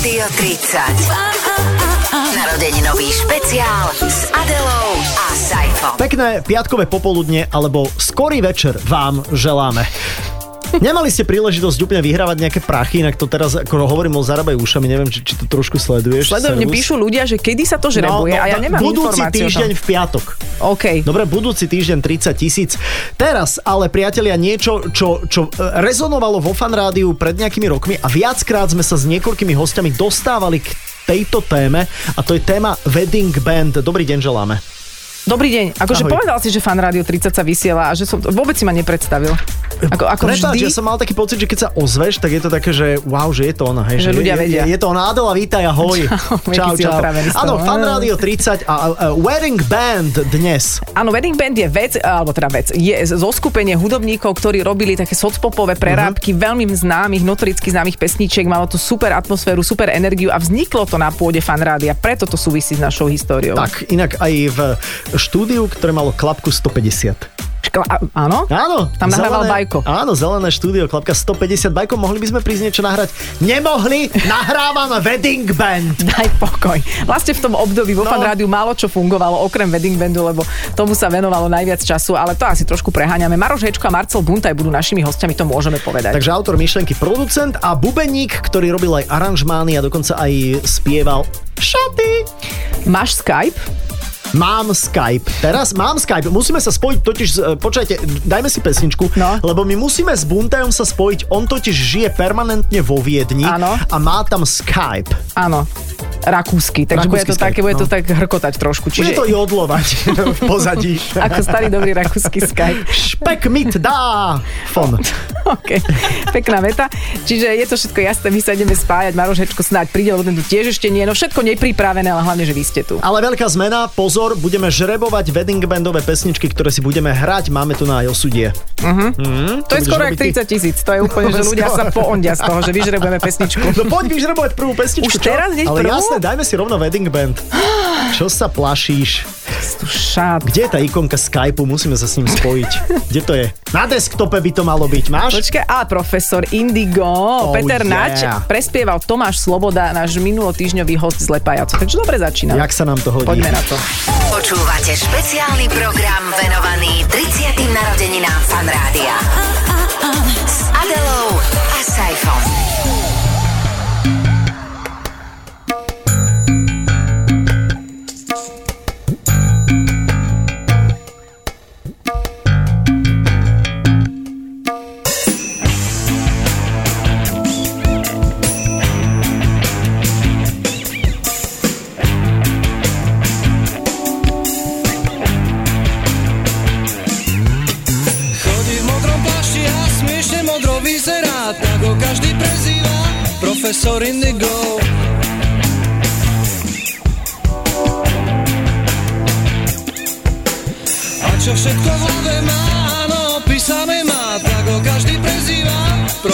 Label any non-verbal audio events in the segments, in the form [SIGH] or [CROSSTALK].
Rádio 30. Narodeninový špeciál s Adelou a Saifom. Pekné piatkové popoludne alebo skorý večer vám želáme. Nemali ste príležitosť úplne vyhrávať nejaké prachy, inak to teraz, ako hovorím o zarábaj ušami, neviem, či, či to trošku sleduješ. Sledujem, mne píšu ľudia, že kedy sa to žrebuje a ja nemám No, budúci o tom. týždeň v piatok. OK. Dobre, budúci týždeň 30 tisíc. Teraz ale, priatelia, niečo, čo, čo e, rezonovalo vo fanrádiu pred nejakými rokmi a viackrát sme sa s niekoľkými hostiami dostávali k tejto téme a to je téma Wedding Band. Dobrý deň želáme. Dobrý deň. Akože povedal si, že fan Rádio 30 sa vysiela a že som vôbec si ma nepredstavil. Ako, ako Prepáč, vždy. ja som mal taký pocit, že keď sa ozveš, tak je to také, že wow, že je to ona. Hej, Že ľudia je, vedia. Je, je to ona. Adela, vítaj, ahoj. Čau, z toho. Áno, Fan Rádio 30 a uh, Wedding Band dnes. Áno, Wedding Band je vec, alebo teda vec, je zoskupenie hudobníkov, ktorí robili také socpopové prerábky Mhm. veľmi známych, notoricky známych pesničiek, malo to super atmosféru, super energiu a vzniklo to na pôde fanrádia, preto to súvisí s našou históriou. Tak, inak aj v štúdiu, ktoré malo klapku 150. Škla, áno? Áno. Tam nahrával Bajko. Áno, zelené štúdio, klapka 150 Bajko. Mohli by sme prísť niečo nahrať? Nemohli, nahrávam Wedding Band. [LAUGHS] Daj pokoj. Vlastne v tom období vo No. no. rádiu málo čo fungovalo, okrem wedding bandu, lebo tomu sa venovalo najviac času, ale to asi trošku preháňame. Maroš Hečko a Marcel Buntaj budú našimi hostiami, to môžeme povedať. Takže autor myšlenky, producent a bubeník, ktorý robil aj aranžmány a dokonca aj spieval šaty. Máš Skype? Mám Skype. Teraz mám Skype. Musíme sa spojiť, totiž, e, počkajte, dajme si pesničku, No. lebo my musíme s Buntajom sa spojiť. On totiž žije permanentne vo Viedni Áno. a má tam Skype. Áno. Rakúsky, takže bude Rakúsky to, také, Skype, bude to no. tak hrkotať trošku. Bude Čiže to jodlovať [LAUGHS] v pozadí. [LAUGHS] ako starý dobrý rakúsky Skype. Špek mit dá fon. [LAUGHS] OK, pekná veta. Čiže je to všetko jasné, my sa ideme spájať. Maroš Hečko snáď príde, lebo ten tu tiež ešte nie. No všetko nepripravené, ale hlavne, že vy ste tu. Ale veľká zmena, pozor, budeme žrebovať wedding bandové pesničky, ktoré si budeme hrať. Máme tu na aj osudie. To je budeš skoro robiť jak 30 tisíc. To je úplne, že ľudia sa poondia z toho, že vyžrebujeme pesničku. No poď vyžrebovať prvú pesničku, Už čo? teraz hneď prvú? Jasné, dajme si rovno wedding band. Čo sa plašíš? Šát. Kde je tá ikonka Skypeu? Musíme sa s ním spojiť. Kde to je? Na desktope by to malo byť. Máš? Počkaj, a profesor Indigo, Oh, Peter yeah. Nač, prespieval Tomáš Sloboda, náš minulotýždňový host z Lepajacu. Takže dobre začína. Jak sa nám to hodí? Poďme na to. Počúvate špeciálny program venovaný 30. narodeninám Fan Rádia. S Adelou a Saifom.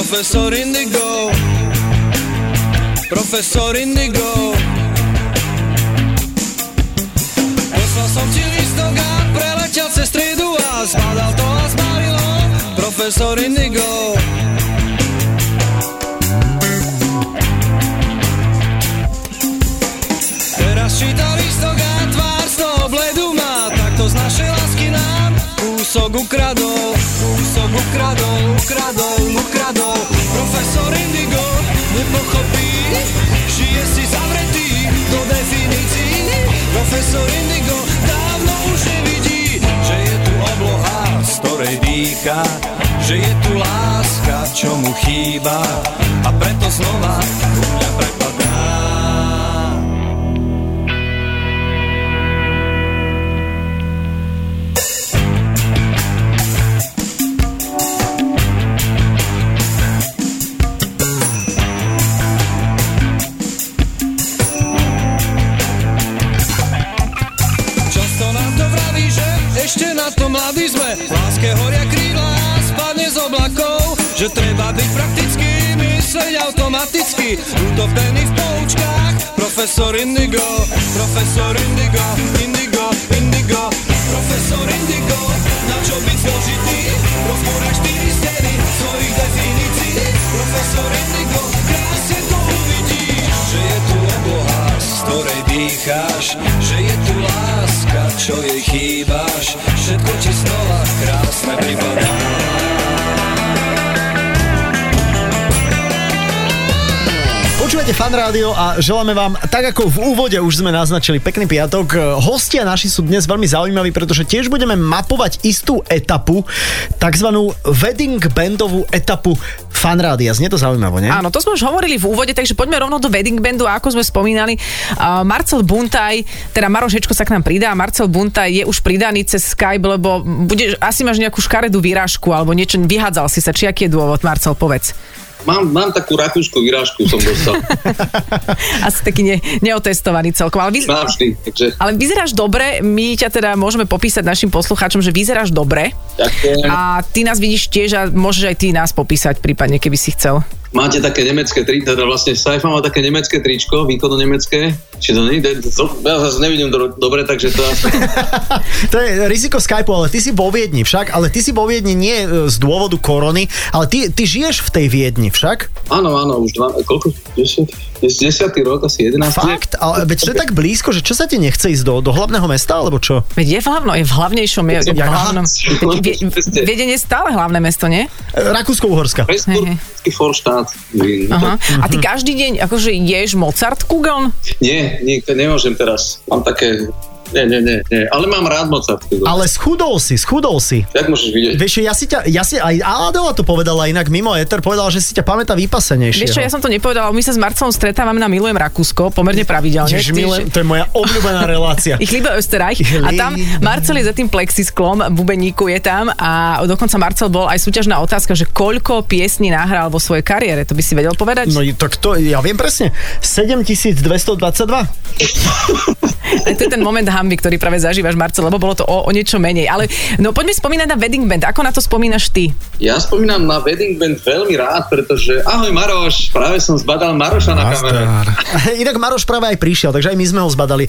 Profesor Indigo. Profesor Indigo. Poslal som ti listok a preletel cez striedu a zbadal to a zbalilo profesor Indigo. Teraz číta listok a tvár z toho bledu má, takto z našej lásky nám kúsok ukradol, kúsok ukradol, ukradol, ukradol. Nepochopí, žije si zavretý do definícií. Profesor Indigo dávno už nevidí, že je tu obloha, z ktorej dýcha, že je tu láska, čo mu chýba a preto znova u mňa prepadá. Že treba byť praktický, mysleť automaticky. Ľudo v poučkách Profesor Indigo, profesor Indigo, Indigo, Indigo Profesor Indigo, na čo byť zložitý? Rozbúrať štyri steny svojich definícií. Profesor Indigo, krásne to uvidíš Že necháš, že je tu láska, čo jej chýbaš, všetko ti znova krásne pripadá. Počúvate fan rádio a želáme vám, tak ako v úvode už sme naznačili, pekný piatok. Hostia naši sú dnes veľmi zaujímaví, pretože tiež budeme mapovať istú etapu, takzvanú wedding bandovú etapu fan rádia. Znie to zaujímavo, nie? Áno, to sme už hovorili v úvode, takže poďme rovno do wedding bandu a ako sme spomínali, uh, Marcel Buntaj, teda Maroš Hečko sa k nám pridá, Marcel Buntaj je už pridaný cez Skype, lebo bude, asi máš nejakú škaredú výrážku alebo niečo, vyhádzal si sa, či aký je dôvod, Marcel, povedz. Mám, mám takú rakúsku vyrážku, som dostal. [LAUGHS] Asi taký ne, neotestovaný celkom. Ale, vyz... Mám vždy, takže ale vyzeráš dobre, my ťa teda môžeme popísať našim poslucháčom, že vyzeráš dobre. ďakujem. A ty nás vidíš tiež a môžeš aj ty nás popísať, prípadne, keby si chcel. Máte také nemecké tričko, teda vlastne Saifa má také nemecké tričko, výkonno nemecké. Či to nie? To, ja zase nevidím do, dobre, takže to. [LAUGHS] To je riziko Skypeu, ale ty si vo Viedni však, ale ty si vo Viedni nie e, z dôvodu korony, ale ty, ty žiješ v tej Viedni však? Áno, áno, už dva, koľko? 10, 10 rok, asi 11. Fakt? Ale veď to je tak blízko, že čo sa ti nechce ísť do, do hlavného mesta, alebo čo? Veď je v hlavnom, je v hlavnejšom, je, [LAUGHS] je v hlavnom. Viedenie je stále hlavné mesto, nie? E, Rakúsko-Uhorska. Forštát. A ty každý deň akože ješ Mozart Kugeln? Nie, nie, nemôžem teraz. Mám také... Nie, nie, nie, nie. Ale mám rád Mozart. Ale schudol si, schudol si. Jak môžeš vidieť? Vieš, ja si ťa, ja si, aj Adela to povedala inak mimo Eter, povedala, že si ťa pamätá vypasenejšie. Vieš čo, ja som to nepovedala, my sa s Marcelom stretávame na Milujem Rakúsko, pomerne pravidelne. Ježiš, Ty- milé, to je moja obľúbená [LAUGHS] relácia. Ich liebe Österreich a tam Marcel je za tým plexisklom, bubeníku je tam a dokonca Marcel bol aj súťažná otázka, že koľko piesní nahral vo svojej kariére, to by si vedel povedať? No tak to, ja viem presne. 7222. [LAUGHS] A to je ten moment hamby, ktorý práve zažívaš, Marcel, lebo bolo to o, o niečo menej. Ale no poďme spomínať na wedding band. Ako na to spomínaš ty? Ja spomínam na wedding band veľmi rád, pretože ahoj Maroš, práve som zbadal Maroša na kamere. [LAUGHS] Inak Maroš práve aj prišiel, takže aj my sme ho zbadali.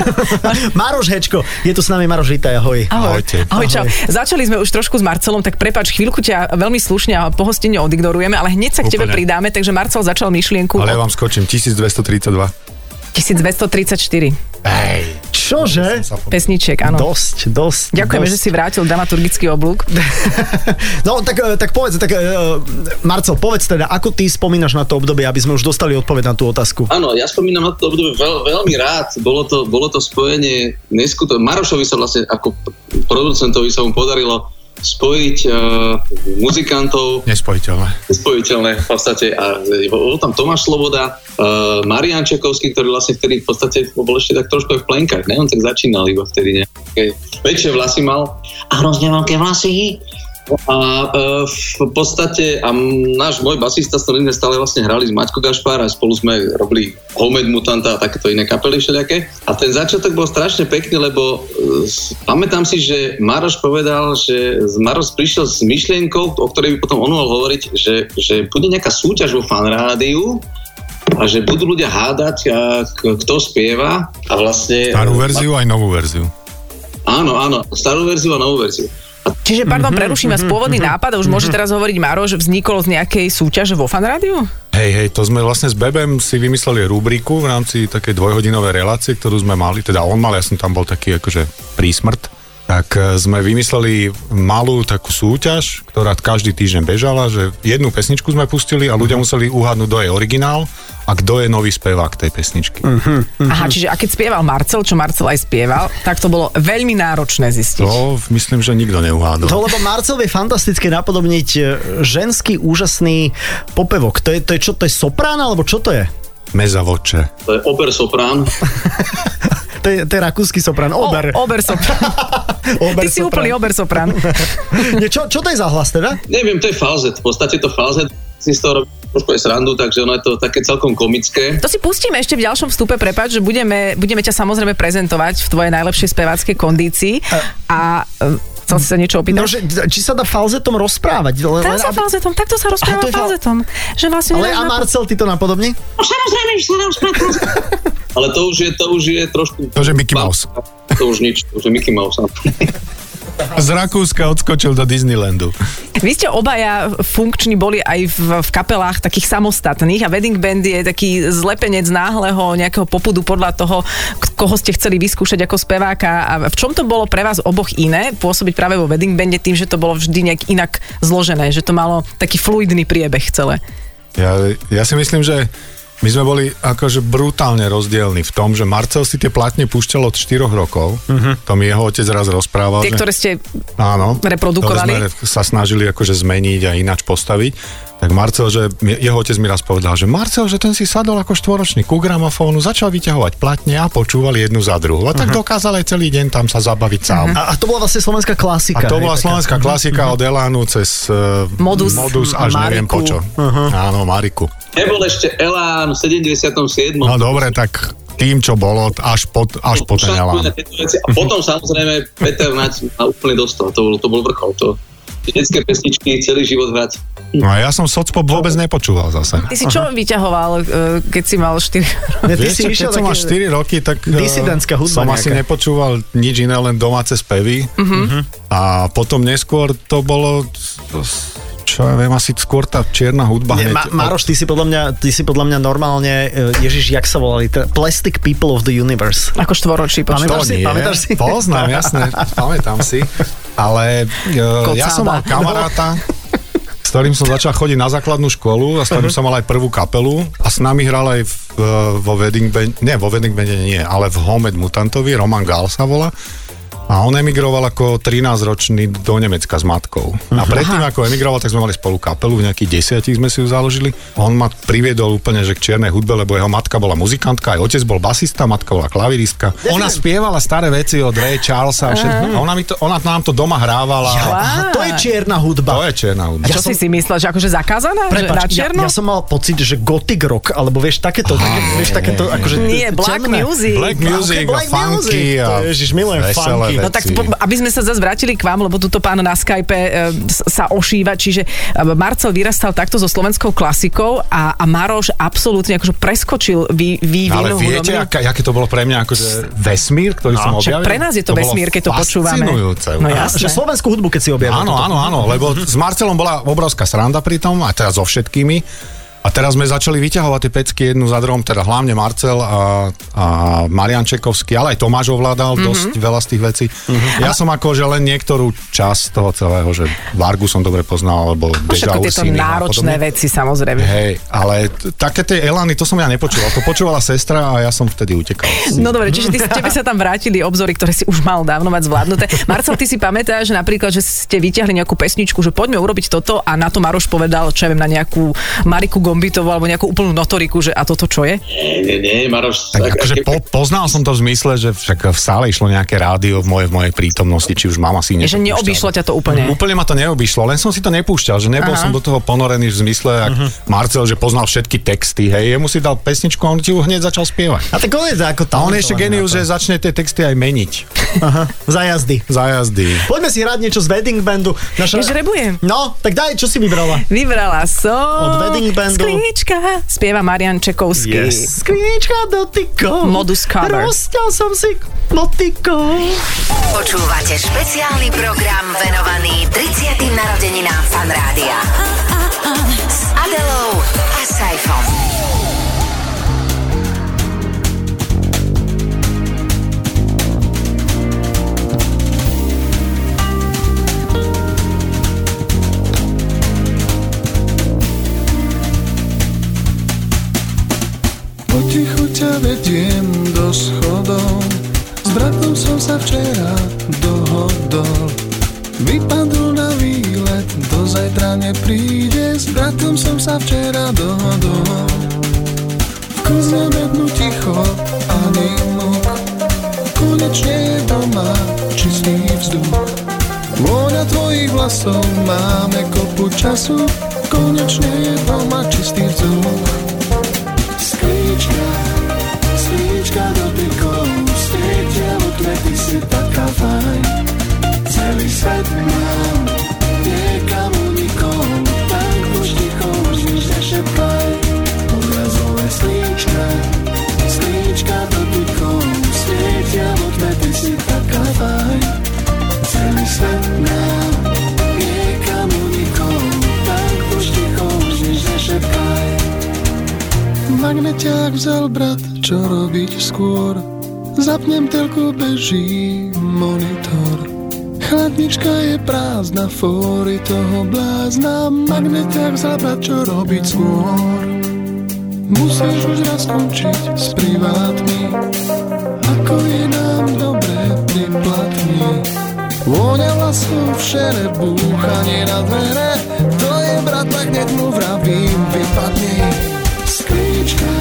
[LAUGHS] Maroš Hečko, je tu s nami Maroš Vitaj, ahoj. Ahoj. Ahojte. Ahoj, čau. Začali sme už trošku s Marcelom, tak prepač, chvíľku ťa veľmi slušne a pohostene odignorujeme, ale hneď sa k tebe Úplne. pridáme, takže Marcel začal myšlienku Ale ja vám skočím, 1232. 1234 Ej. Čože? pesničiek, áno. Dosť, dosť. Ďakujeme, dosť. že si vrátil dramaturgický oblúk. [LAUGHS] No tak, e, tak povedz, tak uh, Marcel, povedz teda, ako ty spomínaš na to obdobie, aby sme už dostali odpoveď na tú otázku. Áno, ja spomínam na to obdobie veľ, veľmi rád. Bolo to, bolo to spojenie neskuto. Marošovi sa vlastne ako producentovi sa mu podarilo spojiť uh, muzikantov, Nespojiteľné. spojiteľné v podstate. A bol tam Tomáš Sloboda, uh, Marian Čekovský, ktorý vlastne vtedy v podstate bol ešte tak trošku aj v plenkách, ne? On tak začínal iba vtedy nejaké väčšie vlasy mal. A hrozne veľké vlasy. A e, v podstate a náš môj basista, s ktorým sme stále vlastne hrali s Maťko Gašpár a spolu sme robili Homemade Mutanta a takéto iné kapely všelijaké. A ten začiatok bol strašne pekný, lebo e, pamätám si, že Maroš povedal, že Maroš prišiel s myšlienkou, o ktorej by potom on mohol hovoriť, že, že bude nejaká súťaž vo fanrádiu a že budú ľudia hádať, a, kto spieva a vlastne... Starú verziu aj novú verziu. Áno, áno, starú verziu a novú verziu. Čiže, pardon, preruším vás, pôvodný nápad, a už môže teraz hovoriť Maroš, vznikol z nejakej súťaže vo fanrádiu? Hej, hej, to sme vlastne s Bebem si vymysleli rubriku v rámci takej dvojhodinovej relácie, ktorú sme mali, teda on mal, ja som tam bol taký akože prísmrt, tak e, sme vymysleli malú takú súťaž, ktorá každý týždeň bežala, že jednu pesničku sme pustili a ľudia museli uhádnuť, kto je originál a kto je nový spevák tej pesničky. Aha, čiže a keď spieval Marcel, čo Marcel aj spieval, tak to bolo veľmi náročné zistiť. To myslím, že nikto neuhádol. To lebo Marcel vie fantasticky napodobniť e, ženský úžasný popevok. To je, to je čo, to je soprán, alebo čo to je? Meza voče. To je oper soprán. [LAUGHS] To je, to je rakúsky soprán. Ober. O, ober soprán. [LAUGHS] Ober Ty si soprán. úplný ober soprán. [LAUGHS] Nie, čo, čo to je za hlas teda? Neviem, to je falzet. V podstate to falzet si z toho robí trošku aj srandu, takže ono je to také celkom komické. To si pustíme ešte v ďalšom vstupe, prepáč, že budeme, budeme ťa samozrejme prezentovať v tvojej najlepšej speváckej kondícii. A e, chcel si sa niečo opýtať? No, že, či sa dá falzetom rozprávať? Len, Dá sa aby- falzetom, takto sa rozpráva to je fal- falzetom. Že vlastne Ale a Marcel, ty to napodobní? [LAUGHS] Ale to už je, to už je trošku... To, že Mickey Mouse. To už nič, to už je Mickey Mouse. [LAUGHS] Z Rakúska odskočil do Disneylandu. Vy ste obaja funkční boli aj v, v kapelách takých samostatných a Wedding Band je taký zlepenec náhleho nejakého popudu podľa toho, koho ste chceli vyskúšať ako speváka. A v čom to bolo pre vás oboch iné pôsobiť práve vo Wedding Bande tým, že to bolo vždy nejak inak zložené, že to malo taký fluidný priebeh celé. Ja, ja si myslím, že my sme boli akože brutálne rozdielni v tom, že Marcel si tie platne púšťal od 4 rokov. Uh-huh. To mi jeho otec raz rozprával. Tie, že... ktoré ste Áno, reprodukovali? ktoré sme sa snažili akože zmeniť a ináč postaviť. Tak Marcel, že jeho otec mi raz povedal, že Marcel, že ten si sadol ako štvoročný ku gramofónu, začal vyťahovať platne a počúval jednu za druhú. A tak dokázal aj celý deň tam sa zabaviť sám. A, a to bola vlastne slovenská klasika. A to bola taká. slovenská klasika od Elánu cez uh, Modus. modus až Mariku. neviem po čo. Áno, Mariku. Nebol ešte Elán v 77. No dobre, tak tým, čo bolo, až po, až po ten Elán. A potom samozrejme Peter ma úplne dostal. To bol, to bol vrchol. To, detské pesničky, celý život hrať. No a ja som socpop vôbec nepočúval zase. Ty si čo vyťahoval, e, keď si mal 4 [LAUGHS] Ne, ty Vieš si čo, išiel keď som mal také- 4 roky, tak eh, Disidentská hudba som asi nejaká. nepočúval nič iné, len domáce spevy. Uh-huh. A potom neskôr to bolo, čo ja viem, asi skôr tá čierna hudba. Nie. Ma- Maroš, ty si, podľa mňa, ty si podľa mňa normálne, e, Ježiš, jak sa volali? T- Plastic People of the Universe. Ako štvoročí Pamätáš si? Pamätáš si? Poznám, jasné, [LAUGHS] pamätám si. Ale uh, ja som mal kamaráta, s ktorým som začal chodiť na základnú školu a s ktorým som mal aj prvú kapelu. A s nami hral aj v, eh, vo Wedding Band, nie, vo Wedding Bande nie, ale v Homed Mutantovi, Roman Gál sa volá. A on emigroval ako 13-ročný do Nemecka s matkou. A predtým, ako emigroval, tak sme mali spolu kapelu, v nejakých desiatich sme si ju založili. On ma priviedol úplne že k čiernej hudbe, lebo jeho matka bola muzikantka, aj otec bol basista, matka bola klaviristka. Ona spievala staré veci od Ray Charlesa a všetko. A ona, mi to, ona nám to doma hrávala. Aha, to je čierna To hudba. je čierna hudba. Čo si si myslel, že akože zakázaná? že na Prepač, ja, ja som mal pocit, že gothic rock, alebo vieš, takéto, také, vieš, takéto, akože... Nie, black music. Black music Black a funky a to Ježiš, milujem funky. Veci. No tak aby sme sa zase vrátili k vám, lebo tuto pán na Skype e, sa ošíva, čiže e, Marcel vyrastal takto so slovenskou klasikou a, a Maroš absolútne akože preskočil vý, vývin Ale viete, aká, aké to bolo pre mňa akože vesmír, ktorý som Však objavil? pre nás je to, bolo vesmír, keď to počúvame. No A, jasné. že slovenskú hudbu, keď si objavil. Áno, áno, áno, lebo s Marcelom bola obrovská sranda pri tom, a teraz so všetkými. A teraz sme začali vyťahovať tie pecky jednu za druhom, teda hlavne Marcel a, a Marian Čekovský, ale aj Tomáš ovládal mm-hmm. dosť veľa z tých vecí. Mm-hmm. Ja som ako, že len niektorú časť toho celého, že Vargu som dobre poznal, alebo No Deja tieto náročné veci samozrejme. Hej, ale také tie elany, to som ja nepočúval. To počúvala sestra a ja som vtedy utekal. No dobre, čiže ty, tebe sa tam vrátili obzory, ktoré si už mal dávno mať zvládnuté. Marcel, ty si pamätáš napríklad, že ste vyťahli nejakú pesničku, že poďme urobiť toto a na to Maroš povedal, čo ja viem, na nejakú Mariku Gombitovú alebo nejakú úplnú notoriku, že a toto čo je? Nie, nie, nie, Maroš. Tak akože po, poznal som to v zmysle, že však v sále išlo nejaké rádio v mojej, v mojej prítomnosti, či už mama si niečo že neobyšlo ťa to úplne. Úplne ma to neobyšlo, len som si to nepúšťal, že nebol Aha. som do toho ponorený v zmysle, ak Marcel, že poznal všetky texty, hej, jemu si dal pesničku a on ti ju hneď začal spievať. A tak on je ako A on je ešte genius, že to. začne tie texty aj meniť. Aha, za jazdy. Za jazdy. Poďme si hrať niečo z Wedding Bandu. Naša... Žrebujem. No, tak daj, čo si vybrala? Vybrala som Od Wedding Bandu. Sklička, spieva Marian Čekovský. Skríčka dotykov. Modus cover. Rozťal som si motykov. Počúvate špeciálny program venovaný 30. narodeninám Fan Rádia. S Adelou a Saifom. Potichu ťa vediem do schodov. S bratom som sa včera dohodol Vypadol na výlet, do zajtra nepríde. S bratom som sa včera dohodol V kozemednu ticho ani muk. Konečne je doma čistý vzduch. Vôňa tvojich vlasov máme kopu času. Konečne je doma čistý vzduch fajn. Celý svet mám Niekam nikomu, Tak už ticho už nič nešepkaj Obrazové slíčka Slíčka dotykom Svietia od vety si taká fajn. Celý svet mám Niekam nikomu, Tak už ticho už nič nešepkaj Magneťák vzal brat Čo robiť skôr? Zapnem telku, beží monitor. Chladnička je prázdna, fóry toho blázna, magneťák vzal brat, čo robiť skôr? Musíš už raz skončiť s privátmi, ako je nám dobre pri platni. Vôňa vlasov v šere, búchanie na dvere, to je brat, tak hneď mu vravím, vypadni. Sklíčka,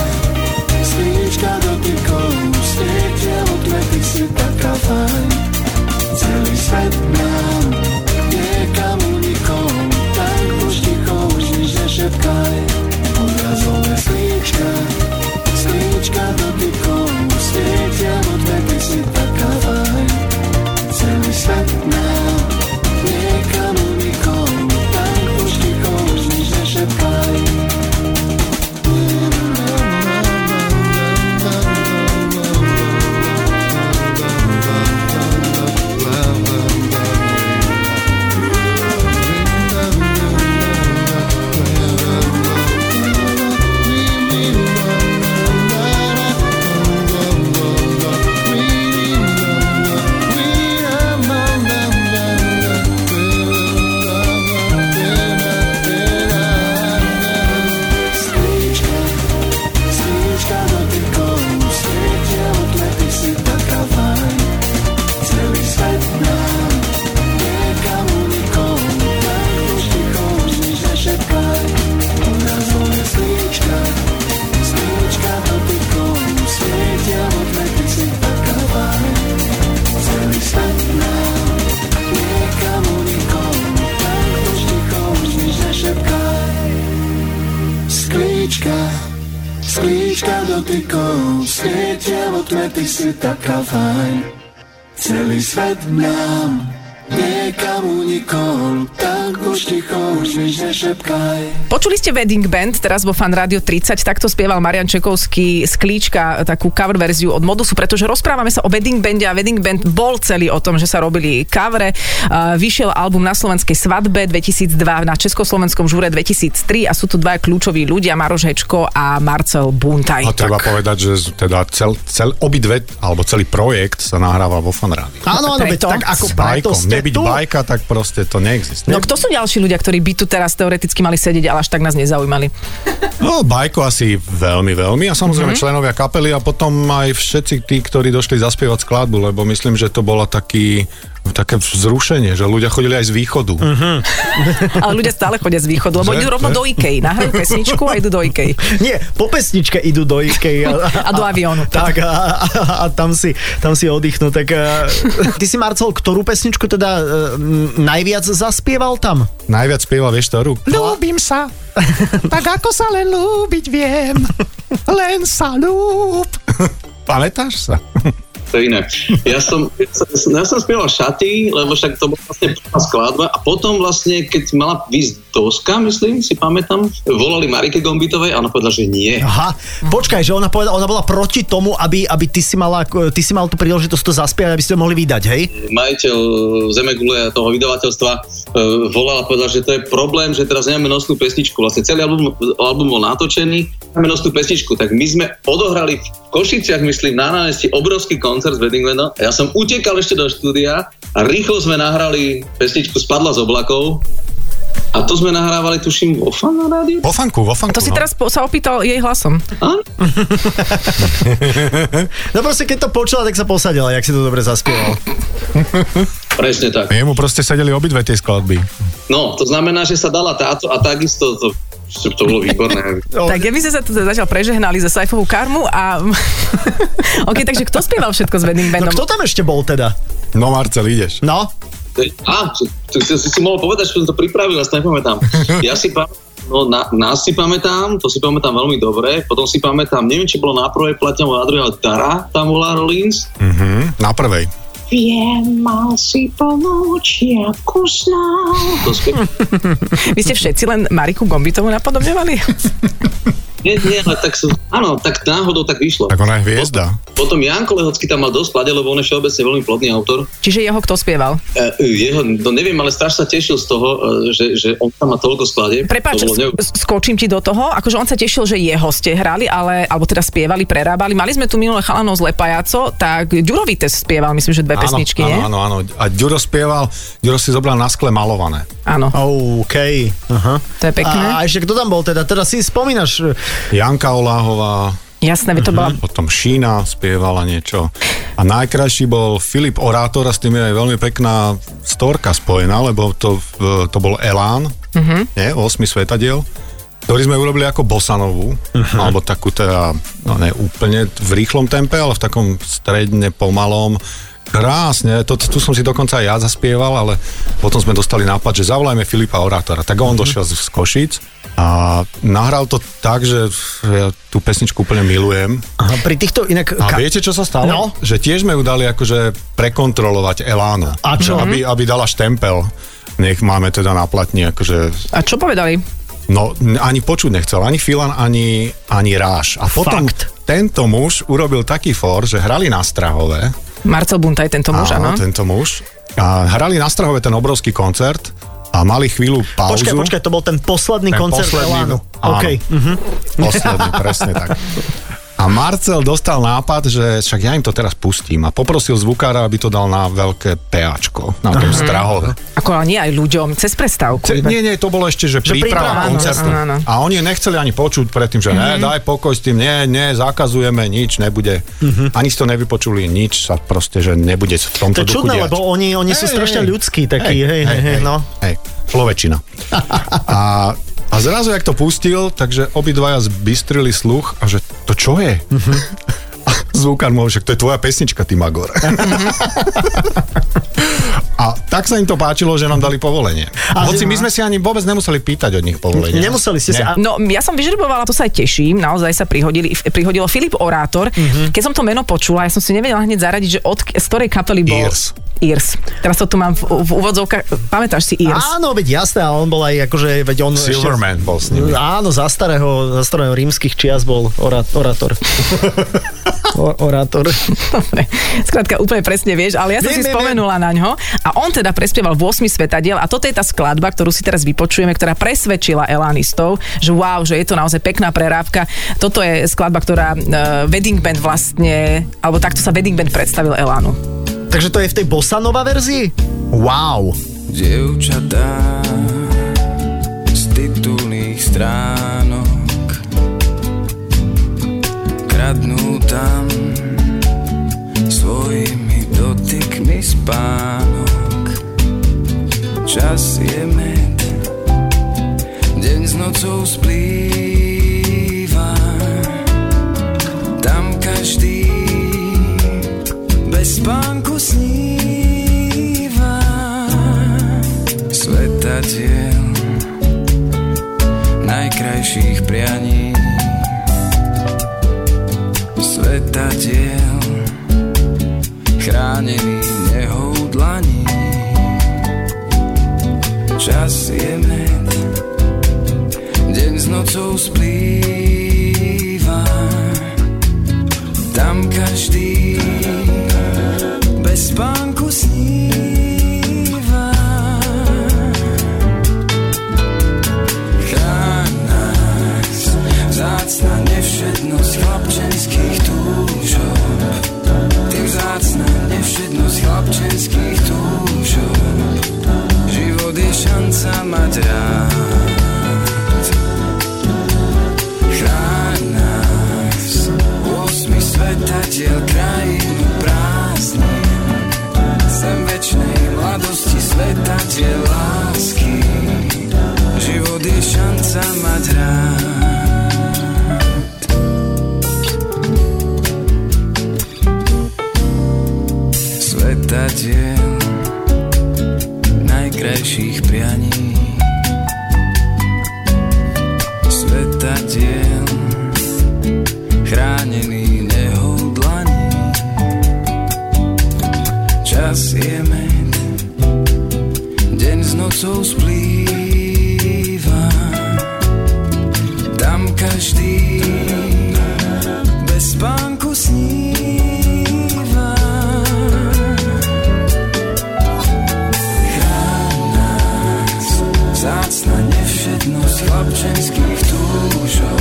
nám niekam unikol, tak už ticho, už nič nešepkaj. Počuli ste Wedding Band, teraz vo Fan Radio 30, takto spieval Marian Čekovský z Klíčka, takú cover verziu od Modusu, pretože rozprávame sa o Wedding Bande a Wedding Band bol celý o tom, že sa robili kavre. Uh, vyšiel album na slovenskej svadbe 2002, na československom žúre 2003 a sú tu dva kľúčoví ľudia, Maroš Hečko a Marcel Buntaj. A treba povedať, že teda cel, cel, obidve, alebo celý projekt sa nahráva vo fan rádiu. Áno, áno, tak ako S preto bajkom. ste Nebyť tu. Bajka, tak proste to neexistuje. No kto sú ďalší ľudia, ktorí by tu teraz teoreticky mali sedieť, ale až tak nás nezaujímali? No, Bajko asi veľmi, veľmi a samozrejme Mhm. mm-hmm. členovia kapely a potom aj všetci tí, ktorí došli zaspievať skladbu, lebo myslím, že to bola taký, také vzrušenie, že ľudia chodili aj z východu. Mm-hmm. [LAUGHS] Ale ľudia stále chodia z východu, lebo Že? idú rovno do Ikei. Nahrajú pesničku a idú do Ikei. [LAUGHS] Nie, po pesničke idú do Ikei. [LAUGHS] A do aviónu. Tak a, a, a tam, si, tam si oddychnú. Tak, a, ty si, Marcel, ktorú pesničku teda e, najviac zaspieval tam? Najviac spieva, vieš ktorú? Ľúbim sa, tak ako sa len ľúbiť viem. [LAUGHS] Len sa ľúb. Pamätáš sa? To je iné. Ja som, ja som, ja som spieval šaty, lebo však to bola vlastne prvá skladba a potom vlastne, keď mala výsť doska, myslím, si pamätám, volali Marike Gombitovej a ona povedala, že nie. Aha, počkaj, že ona povedala, ona bola proti tomu, aby, aby ty, si mala, ty si mal tú príležitosť to zaspievať, aby ste to mohli vydať, hej? Majiteľ Zemegule toho vydavateľstva e, volal a povedal, že to je problém, že teraz nemáme nosnú pesničku. Vlastne celý album, album bol natočený, máme nosnú pesničku, tak my sme odohrali v Košiciach, myslím, na námestí obrovský koncert s Wedding Bandom. A ja som utekal ešte do štúdia a rýchlo sme nahrali pesničku Spadla z oblakov. A to sme nahrávali, tuším, vo fan na rádiu? Vo fanku, vo fanku. To si no. teraz po, sa opýtal jej hlasom. [LAUGHS] No proste, keď to počula, tak sa posadila, jak si to dobre zaspieval. [LAUGHS] Presne tak. Jemu proste sedeli obidve tie skladby. No, to znamená, že sa dala táto a takisto to, to bolo výborné. No, [LAUGHS] Tak ja by sme sa tu zatiaľ prežehnali za Saifovú karmu a... [LAUGHS] OK, takže kto spieval všetko s Wedding no Bandom? kto tam ešte bol teda? No Marcel, ideš. No, tu, tu, si si mohol povedať, že som to pripravil, ja si nepamätám. [LAUGHS] Ja si pamätám, no, na, nás si pamätám, to si pamätám veľmi dobre, potom si pamätám, neviem, či bolo na prvej platne alebo na druhej, ale Dara tam bola Rollins. Mhm, na prvej. Viem, mal si polnočia kusná. To spie- [LAUGHS] Vy ste všetci len Mariku Gombitovú napodobňovali? [LAUGHS] Nie, nie, ale tak, sú- áno, tak náhodou tak vyšlo. Tak ona je hviezda. Potom Janko Lehocký tam mal dosť sklade, lebo on je všeobecne veľmi plodný autor. Čiže jeho kto spieval? E, jeho, no neviem, ale strašne sa tešil z toho, e, že, že on tam má toľko skladie. Prepáč, To bolo skočím ti do toho. Akože on sa tešil, že jeho ste hrali, ale, alebo teda spievali, prerábali. Mali sme tu minulé chalanov z Lepajaco, tak Ďurovites spieval, myslím, že dve pesničky, nie? áno, áno, áno. A Ďuro spieval, Ďuro si zobral na skle malované. Áno, OK. Aha. to je pekné. A, a ešte kto tam bol teda? Teda si spomínaš, Janka Oláhová, Jasné, veď to bola... potom Šína spievala niečo. A najkrajší bol Filip Orátor a s tým je aj veľmi pekná storka spojená, lebo to, to bol Elán, uh-huh. nie, 8 svetadiel, ktorý sme urobili ako bosanovú, uh-huh. alebo takú teda, no ne úplne v rýchlom tempe, ale v takom stredne pomalom, Krásne, to, tu som si dokonca aj ja zaspieval, ale potom sme dostali nápad, že zavolajme Filipa Orátora. Tak on došiel z, z Košic a nahral to tak, že ja tú pesničku úplne milujem. aha, pri týchto inak... A viete, čo sa stalo? No. Že tiež sme ju dali akože prekontrolovať Elánu. A čo? Aby, aby dala štempel. Nech máme teda na platni, akože... A čo povedali? No, ani počuť nechcel, ani Filan, ani, ani Ráš. A potom Fakt. tento muž urobil taký for, že hrali na Strahove. Marcel Buntaj, tento muž, áno. tento muž. A hrali na Strahove ten obrovský koncert a mali chvíľu pauzu. Počkaj, počkaj, to bol ten posledný Ten koncert posledný, Elánu. áno. OK. Mhm. Posledný, presne tak. [LAUGHS] A Marcel dostal nápad, že však ja im to teraz pustím a poprosil zvukára, aby to dal na veľké PAčko, na tom strahove. Ako ale nie aj ľuďom, cez prestávku. Ce, nie, nie, to bolo ešte, že, Že príprava, koncertu. A oni nechceli ani počuť predtým, že ne, daj pokoj s tým, nie, nie, zakazujeme, nič nebude. Ani si to nevypočuli, nič sa proste, že nebude v To tomto je duchu čudné, diať. lebo oni, oni sú Hej, strašne hej. ľudskí takí, hej, hej, hej, no. Hej, človečina. [LAUGHS] A, a zrazu, jak to pustil, takže obidvaja zbystrili sluch a že to čo je? A zvukár mu, že to je tvoja pesnička, ty Magor. A tak sa im to páčilo, že nám dali povolenie. A Hoci my sme si ani vôbec nemuseli pýtať od nich povolenie. Nemuseli ste sa... No, ja som vyžrebovala, to sa aj teším, naozaj sa prihodili, prihodilo Filip Orátor. Mhm. Keď som to meno počula, ja som si nevedela hneď zaradiť, že od, z ktorej kapely bol. Ears. Ears. Teraz to tu mám v, v úvodzovkách. Pamätáš si Ears? Áno, veď jasné, a on bol aj akože, veď on... Silverman bol s nimi. Áno, za starého, za starého rímskych čias bol ora, orátor. [LAUGHS] o, orátor. Dobre, skrátka úplne presne vieš, ale ja som Viem, si viem, spomenula na ňo a on teda prespieval v 8 svetadiel a toto je tá skladba, ktorú si teraz vypočujeme, ktorá presvedčila Elánistov, že wow, že je to naozaj pekná prerávka. Toto je skladba, ktorá uh, Wedding Band vlastne, alebo takto sa Wedding Band predstavil Elánu. Takže to je v tej bosanova verzii? Wow. Dievčatá z titulných stránok kradnú tam svojimi dotykmi spánok. Čas je med, deň s nocou splýva, tam každý bez spánku svetadiel najkrajších prianí svetadiel chránený nehou dlaní. Čas je med deň s nocou splýva. Tam každý bez spánku vzácna nevšednosť chlapčenských túžob. Život je šanca mať rád. Chráň nás, osmi svetadiel krajinu prázdnin. Sem večnej mladosti svetadiel lásky. Život je šanca mať rád. Svetadiel najkrajších prianí. Svetadiel chránený nehou dlaní. Čas je med, deň s nocou splýva. Tam každý bez spánku vzácna nevšednosť chlapčenských túžov.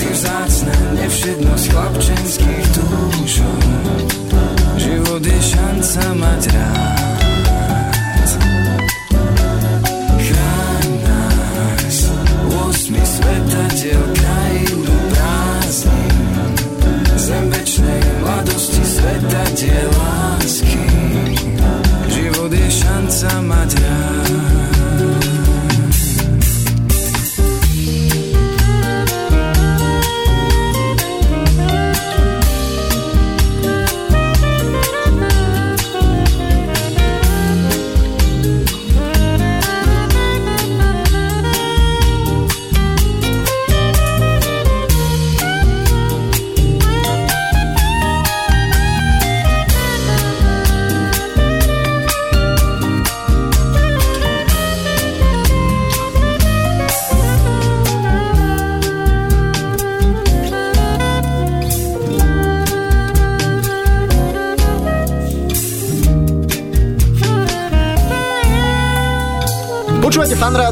Ty vzácna nevšednosť chlapčenských túžov. Život je šanca mať rád.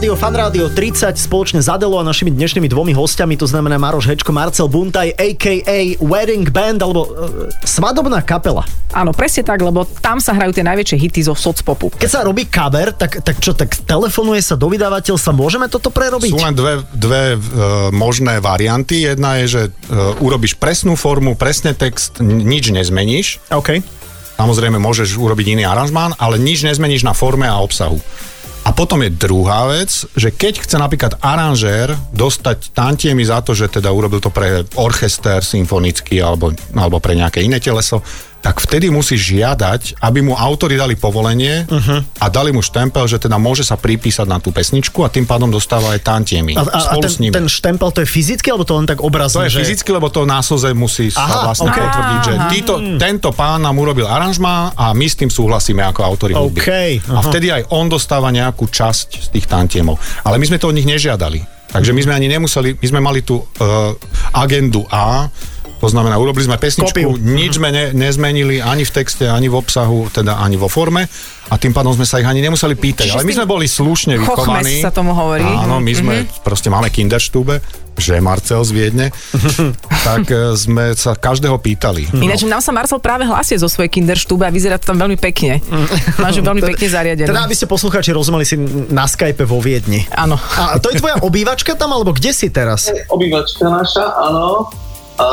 Rádio, Fan Rádio 30 spoločne s Adelo a našimi dnešnými dvomi hostiami, to znamená Maroš Hečko, Marcel Buntaj, a.k.a. Wedding Band, alebo uh, svadobná kapela. Áno, presne tak, lebo tam sa hrajú tie najväčšie hity zo socpopu. Keď sa robí cover, tak, tak čo, tak telefonuje sa do vydavateľstva, môžeme toto prerobiť? Sú len dve, dve uh, možné varianty. Jedna je, že uh, urobíš presnú formu, presne text, n- nič nezmeníš. OK. Samozrejme, môžeš urobiť iný aranžmán, ale nič nezmeníš na forme a obsahu. A potom je druhá vec, že keď chce napríklad aranžér dostať tantiemy za to, že teda urobil to pre orchester symfonický alebo, alebo pre nejaké iné teleso, tak vtedy musí žiadať, aby mu autori dali povolenie uh-huh. a dali mu štempel, že teda môže sa pripísať na tú pesničku a tým pádom dostáva aj tantiemy A, a, a ten, ten štempel, to je fyzicky, alebo to len tak To obrazne? je že... fyzicky, lebo to násoze musí sa Aha, vlastne ok. potvrdiť, že títo, tento pán nám urobil aranžma a my s tým súhlasíme ako autori hudby. OK, A vtedy aj on dostáva nejakú časť z tých tantiemov. Ale my sme to od nich nežiadali. Takže my sme ani nemuseli, my sme mali tú uh, agendu A, to znamená, urobili sme pesničku, Kopiu. nič sme ne, nezmenili ani v texte, ani v obsahu, teda ani vo forme a tým pádom sme sa ich ani nemuseli pýtať. Čiže Ale my sme boli slušne vychovaní. sa tomu hovorí. Áno, my sme, proste máme kinderstube, že Marcel z Viedne, [LAUGHS] tak e, sme sa každého pýtali. Ináč nám sa Marcel práve hlasie zo svojej kinderštúbe a vyzerá to tam veľmi pekne. Máš ju veľmi [LAUGHS] pekne zariadené. Teda, aby ste poslucháči rozumeli si na Skype vo Viedni. Áno. A to je tvoja obývačka tam, alebo kde si teraz? Obývačka naša, áno. A,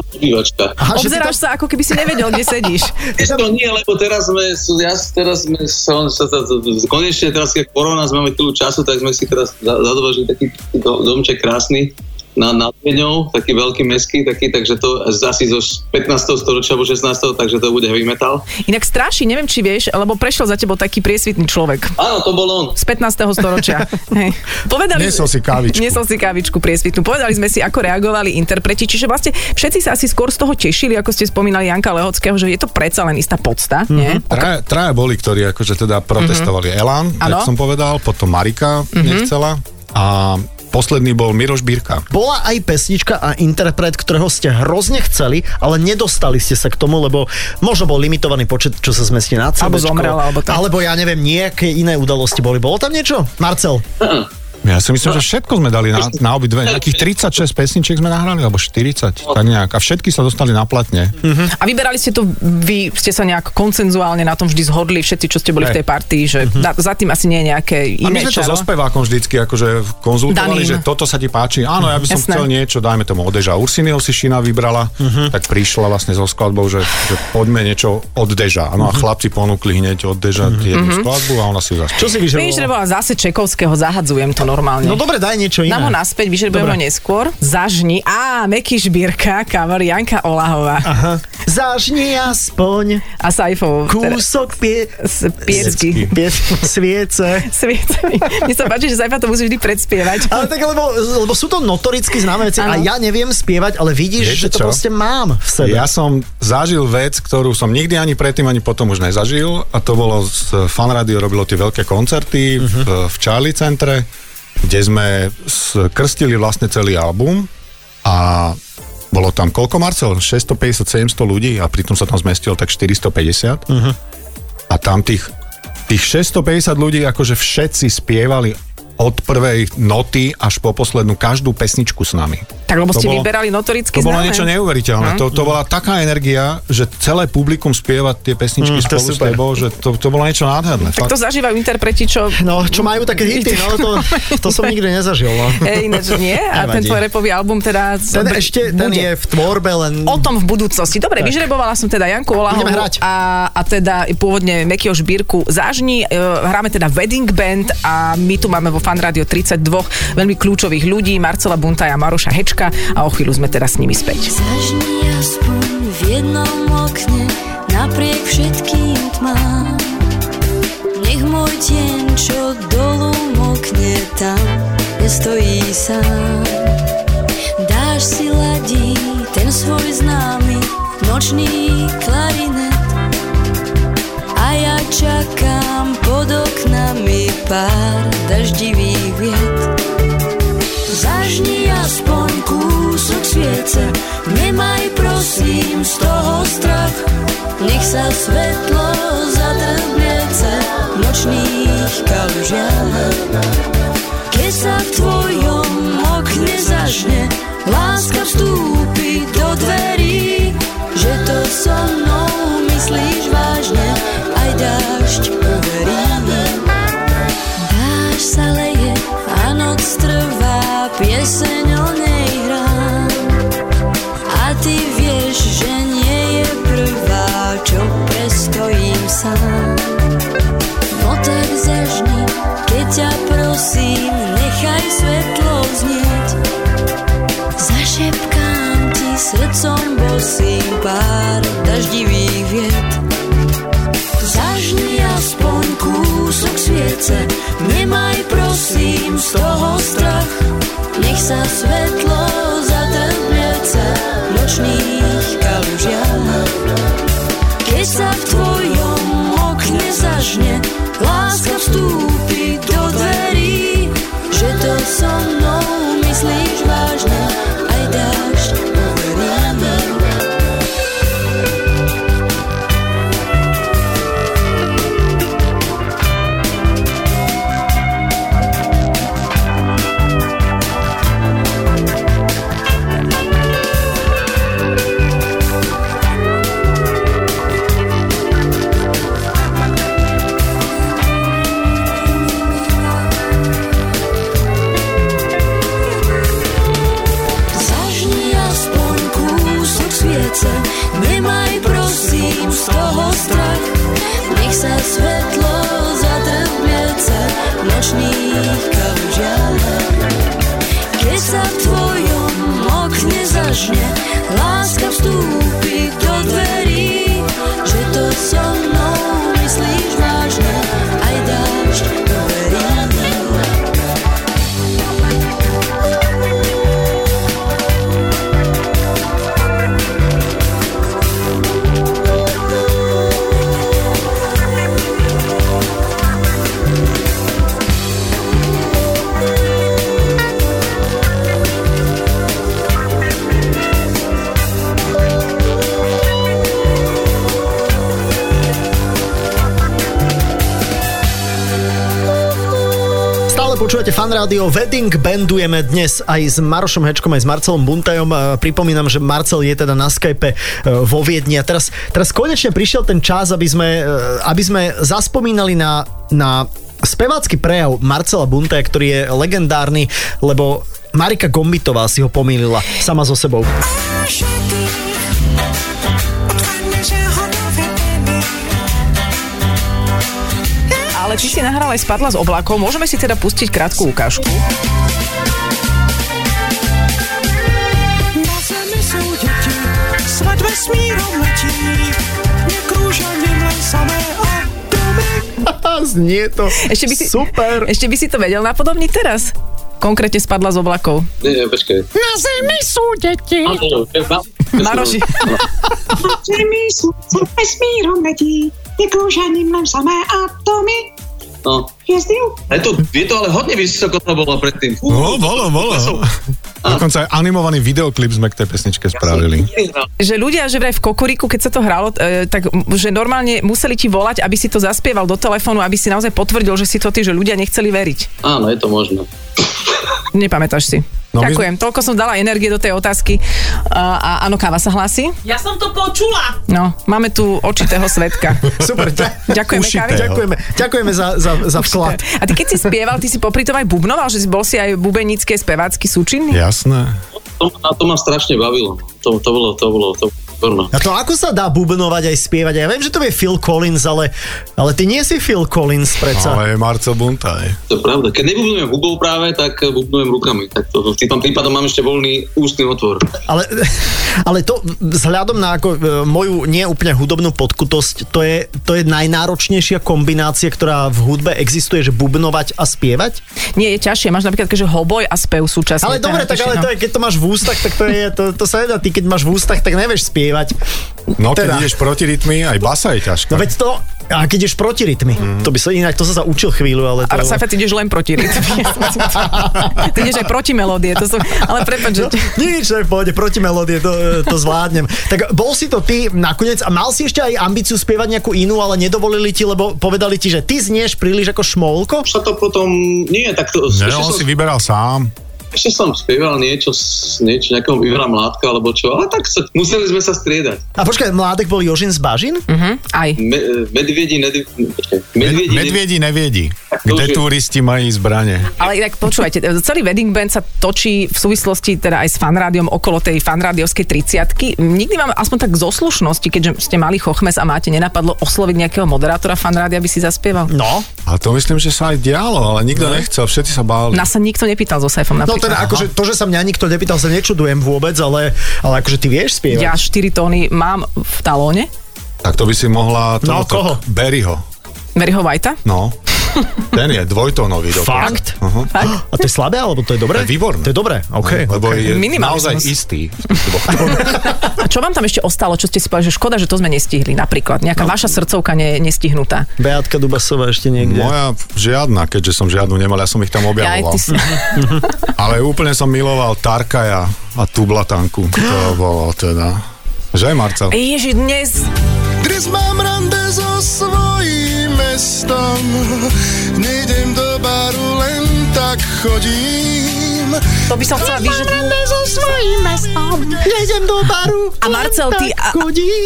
obývačka. Aha, Obzeráš sa, ako keby si nevedel, kde sedíš. [LAUGHS] Ešte to nie, lebo teraz sme, ja, teraz sme, sa, sa, sa, sa, konečne teraz, keď korona, sme máme chvíľu času, tak sme si teraz za- zadovažili taký do, domček krásny na, nad Vieňou, taký veľký meský, taký, takže to asi zo 15. storočia alebo 16. takže to bude heavy metal. Inak straší, neviem, či vieš, lebo prešiel za tebou taký priesvitný človek. Áno, to bol on. Z 15. storočia. [LAUGHS] Hej. Povedali, Niesol si kávičku. Niesol si kávičku priesvitnú. Povedali sme si, ako reagovali interpreti. Čiže vlastne všetci sa asi skôr z toho tešili, ako ste spomínali Janka Lehockého, že je to predsa len istá podsta, Mhm. nie? Traja, traja boli, ktorí akože teda protestovali. Elan, Áno. jak som povedal, potom Marika nechcela a posledný bol Miroš Bírka. Bola aj pesnička a interpret, ktorého ste hrozne chceli, ale nedostali ste sa k tomu, lebo možno bol limitovaný počet, čo sa zmestí na CD. Alebo zomrel, alebo tak. Alebo ja neviem, nejaké iné udalosti boli. Bolo tam niečo? Marcel? Ja si myslím, že všetko sme dali na, na obidve. Nejakých 36 pesničiek sme nahrali, alebo 40, tak nejak. A všetky sa dostali na platne. A vyberali ste to, vy ste sa nejak koncenzuálne na tom vždy zhodli, všetci, čo ste boli v Hej. tej partii, že na, za tým asi nie je nejaké A iné my sme to čaro. so spevákom vždycky akože konzultovali, Daným. že toto sa ti páči. Áno, ja by som Jasné. chcel niečo, dajme tomu od Deža. Ursinio si Šina vybrala, tak prišla vlastne so skladbou, že, že poďme niečo od Deža. Áno, a chlapci ponúkli hneď od Deža jednu skladbu a ona si ju zaspievala. Čo si vyžreboval? Vyžrebovala zase Čekovského, zahadzujem to normálne. No dobre, daj niečo iné. Dám ho naspäť, vyžrebujeme ho neskôr. Zažni. Á, Meky Šbírka, cover Janka Olahová. Aha. Zažni aspoň A Saifov. kúsok pie... S- Piecky. pie... sviece. Sviece. Mne sa páči, že Saifa to musí vždy predspievať. Ale tak, lebo, lebo sú to notoricky známe veci a Áno. ja neviem spievať, ale vidíš, Viete že to čo? proste mám v sebe. Ja som zažil vec, ktorú som nikdy ani predtým, ani potom už nezažil a to bolo, z Fan Radio robilo tie veľké koncerty v, v Charlie centre kde sme krstili vlastne celý album a bolo tam koľko, Marcel? 650-700 ľudí a pritom sa tam zmestilo tak 450. Uh-huh. A tam tých, tých 650 ľudí akože všetci spievali od prvej noty až po poslednú každú pesničku s nami. Tak lebo To ste bolo- vyberali notoricky To bolo známe. niečo neuveriteľné. Hm. To, to bola taká energia, že celé publikum spieva tie pesničky Mm, to spolu s tebou, že to, to bolo niečo nádherné. Tak to Fakt. zažívajú interpreti, čo... No, čo majú také hity, no to, [LAUGHS] to som nikdy nezažil. No. Hej, ináč nie. A ten tvoj repový album teda... Ten ešte, ten bude. je v tvorbe, len... O tom v budúcnosti. Dobre, Tak. vyžrebovala som teda Janku Olahovu a, a teda pôvodne Mekyho Žbírku Zážni. E, hráme teda Wedding Band a my tu máme vo Fan Radio 32 veľmi kľúčových ľudí, Marcela Buntaja Maroša Hečka a o chvíľu sme teda s nimi späť. V jednom okne napriek všetkým tmám. Nech môj tieň, čo dolu mokne tam, nestojí sám. Dáš si ladí ten svoj známy nočný klarinet ja čakám pod oknami pár daždivých viet. Zažni aspoň kúsok sviece, nemaj prosím z toho strach. Nech sa svetlo zatrbliece v nočných kalužiach. Rádio Wedding bandujeme dnes aj s Marošom Hečkom, aj s Marcelom Buntajom. E, Pripomínam, že Marcel je teda na Skype e, vo Viedni a teraz, teraz konečne prišiel ten čas, aby sme, e, aby sme zaspomínali na, na spevácky prejav Marcela Buntaja, ktorý je legendárny, lebo Marika Gombitová si ho pomýlila sama so sebou. Ale ty si nahral aj Spadla z oblakov. Môžeme si teda pustiť krátku ukážku. Na zemi jsou děti, svet vesmírom letí, nekrúžením len samé atomy. [LAUGHS] Znie to Ešte by si, super. Ešte by si to vedel napodobniť teraz? Konkrétne Spadla z oblakov. Nie, nie, počkaj. Na zemi sú deti. Áno, Maroši. Na zemi sú vesmírom letí. Nekrúžením len samé atomy. No. Je to, je to ale hodne vysoko to bolo predtým. Fú, No, bolo, bolo. [LAUGHS] Dokonca aj animovaný videoklip sme k tej pesničke spravili. Že ľudia, že vraj v Kokoriku, keď sa to hralo, e, tak že normálne museli ti volať, aby si to zaspieval do telefónu, aby si naozaj potvrdil, že si to ty, že ľudia nechceli veriť. Áno, je to možné. Nepamätáš si. No my- Ďakujem, toľko som dala energie do tej otázky. A, a áno, káva sa hlási? Ja som to počula. No, máme tu očitého svetka. [LAUGHS] Super, ďa- Ďakujeme, Ušitého. Ďakujeme, ďakujeme za, za, za vklad. A ty keď si spieval, ty si popri tom aj bubnoval, že si bol si aj bubenické, spevácky súčinný? Jasné. To, to ma strašne bavilo. To, to bolo, to bolo, to bolo A to ako sa dá bubnovať aj spievať? Ja viem, že to je Phil Collins, ale, ale ty nie si Phil Collins predsa. Ale je Marcel Buntaj. To je pravda. Keď nebubnujem hubou práve, tak bubnujem rukami. Tak to, v tým prípadom mám ešte voľný ústny otvor. Ale, ale to vzhľadom na ako, e, moju neúplne hudobnú podkutosť, to je, to je najnáročnejšia kombinácia, ktorá v hudbe existuje, že bubnovať a spievať? Nie, je ťažšie. Máš napríklad že hoboj a spev súčasne. Ale dobre, tak ale no. to je, keď to máš v ústach, tak to, je, to, to sa nedá. Ty keď máš v ústach, tak nevieš spievať. No, keď Teda. ideš proti rytmy, aj basa je ťažká. No veď to, a keď ideš proti rytmy, mm. to by sa inak, to sa sa učil chvíľu, ale to... A Safet, ideš len proti rytmu. [LAUGHS] Ty ideš aj proti melódie. To sú, ale prepáč, že... Nič, v pohode, proti melódie, to, to zvládnem. Tak bol si to ty nakoniec a mal si ešte aj ambíciu spievať nejakú inú, ale nedovolili ti, lebo povedali ti, že ty znieš príliš ako šmolko? Sa to potom... Nie, tak to... Ne, on som- si vyberal sám. Ešte som spieval niečo, s- niečo nejakého Ivana Mládka alebo čo, ale tak sa, museli sme sa striedať. A počkaj, mládek bol Jožin z Bažin? Uh-huh, aj. Me, medviedi, nedvi, počkaj, Medviedi, medviedi, medviedi neviedi. Kde je- turisti majú zbranie. Ale inak počúvajte, celý wedding band sa točí v súvislosti teda aj s fanrádiom okolo tej fanrádiovskej 30 Nikdy vám aspoň tak zo slušnosti, keďže ste mali chochmes a máte, nenapadlo osloviť nejakého moderátora fanrádia, aby si zaspieval? No. A to myslím, že sa aj dialo, ale nikto nechcel, všetci sa báli. Nás sa nikto nepýtal so Saifom No teda, akože to, že sa mňa nikto nepýtal, sa nečudujem vôbec, ale, ale akože ty vieš spievať. Ja 4 tóny mám v talóne. Tak to by si mohla... No, tohoto- koho? Berryho. Maryho Whitea. No. Ten je dvojtónový dokonca. Fakt? Uh-huh. Fakt? A to je slabé, alebo to je dobré? To je výborné. To je dobré, OK. Lebo je Minimalizmus. naozaj istý. [LAUGHS] A čo vám tam ešte ostalo, čo ste si povedali, že škoda, že to sme nestihli napríklad? Nejaká vaša srdcovka ne, nestihnutá. Beatka Dubasová ešte niekde. Moja žiadna, keďže som žiadnu nemal, ja som ich tam Ja aj objavoval. ty si. [LAUGHS] Ale úplne som miloval Tarkaja a Tublatanku. To bolo teda... Že, Marcel? Ježiš, dnes Dnes mám rande so svojím mestom Nejdem do baru, len tak chodím To by som chcela vyžiť. so svojím mestom. Nejdem do baru. A Marcel, ty, a,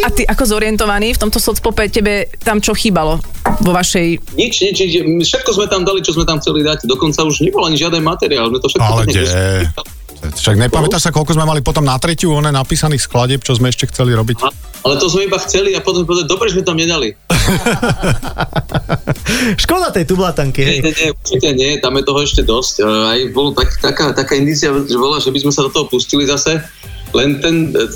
a ty ako zorientovaný v tomto socpope, tebe tam čo chýbalo vo vašej... Nič, nič, nič, všetko sme tam dali, čo sme tam chceli dať. Dokonca už nebol ani žiaden materiál. Sme to všetko Ale kde? Však nepamätáš sa, koľko sme mali potom na tretiu one napísaných skladieb, čo sme ešte chceli robiť? Ale to sme iba chceli a potom povedali, dobre, že sme tam nedali. [LAUGHS] Škoda tej tublatanky. Nie, nie, nie, určite nie, tam je toho ešte dosť. E, Aj bolo tak, taká, taká indícia, že bola, že by sme sa do toho pustili zase. Len ten, e,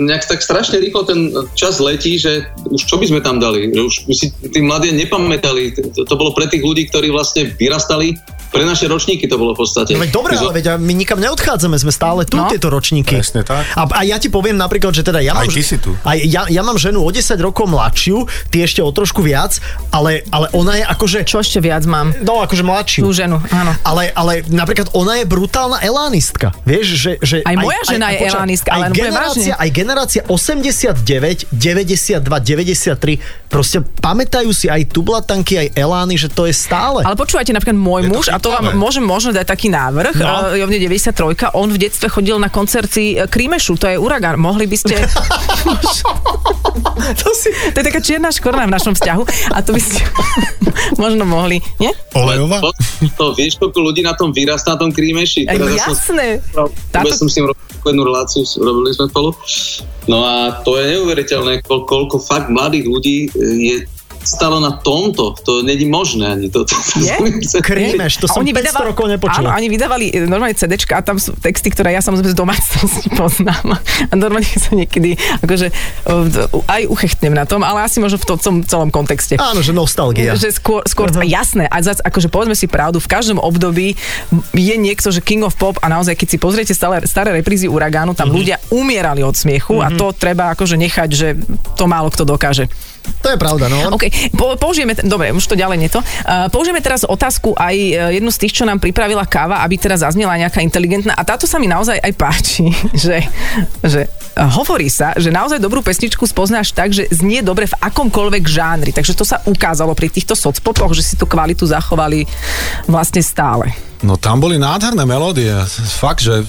nejak tak strašne rýchlo ten čas letí, že už čo by sme tam dali? Že už si tí mladí nepamätali. To, to bolo pre tých ľudí, ktorí vlastne vyrastali. Pre naše ročníky to bolo v podstate. No veď dobre, ale veď my nikam neodchádzame, sme stále tu, No. tieto ročníky. Presne tak. A, a ja ti poviem napríklad, že teda ja Aj mám... ty si tu. Aj ja, ja mám ženu o 10 rokov mladšiu, ty ešte o trošku viac, ale, ale ona je akože... Čo ešte viac mám? No, akože mladšiu. Tú ženu, áno. Ale, ale napríklad ona je brutálna elánistka. Vieš, že... že Aj moja žena je počkaj, elánistka, aj ale generácia, aj generácia 89, 92, 93, proste pamätajú si aj tublatanky, aj elány, že to je stále. Ale počúvajte, napríklad môj muž, a to vám môžem možno dať taký návrh, No. je mne 93, on v detstve chodil na koncerty e, Krímešu, to je Uragán, mohli by ste... [LAUGHS] to si... to je taká čierna škorna v našom vzťahu a to by ste [LAUGHS] možno mohli, nie? Olejová? To, to, vieš, koľko ľudí na tom vyrastá, na tom krímeši. Aj, Teraz ja som- jasné. Táto... Som s ním robil jednu reláciu, robili sme spolu. No a to je neuveriteľné, koľko, koľko fakt mladých ľudí je stalo na tomto. To není možné ani. To, to, to Je? [LAUGHS] Krímeš, to som 500 rokov nepočul. Áno, oni vydávali e, normálne CDčka a tam sú texty, ktoré ja samozrejme z domácnosti [LAUGHS] poznám. A normálne sa niekedy akože e, aj uchechtnem na tom, ale asi možno v tom celom- kontexte. Áno, že nostalgia. Že skôr, skôr uh-huh. jasné, a zase, akože povedzme si pravdu, v každom období je niekto, že King of Pop a naozaj, keď si pozriete staré, staré reprízy Uragánu, tam uh-huh. ľudia umierali od smiechu uh-huh. a to treba akože nechať, že to málo kto dokáže. To je pravda, no. OK, po, použijeme, t- dobre, už to ďalej nie to. Uh, použijeme teraz otázku aj uh, jednu z tých, čo nám pripravila káva, aby teraz zaznela nejaká inteligentná. A táto sa mi naozaj aj páči, [LAUGHS] že, že uh, hovorí sa, že naozaj dobrú pesničku spoznáš tak, že znie dobre v akomkoľvek žánri. Takže to sa ukázalo pri týchto socpopoch, že si tú kvalitu zachovali vlastne stále. No tam boli nádherné melódie. Fakt, že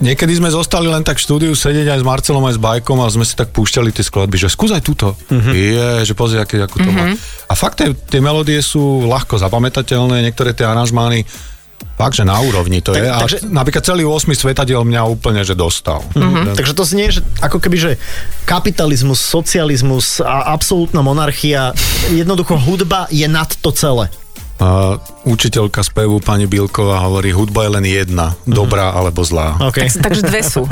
niekedy sme zostali len tak v štúdiu sedieť aj s Marcelom, aj s Bajkom a sme si tak púšťali tie skladby, že skúsaj túto. Mm-hmm. Je, že pozri, aké, ako to má. A fakt, tie, tie melódie sú ľahko zapamätateľné, niektoré tie aranžmány Fakt, že na úrovni to Tak- je. A takže- napríklad celý 8 svetadiel mňa úplne, že dostal. Mhm. Takže to znie, že ako keby, že kapitalizmus, socializmus a absolútna monarchia, jednoducho hudba je nad to celé. A učiteľka spevu pani Bilková hovorí, hudba je len jedna, dobrá alebo zlá. Okay. Tak, takže dve sú.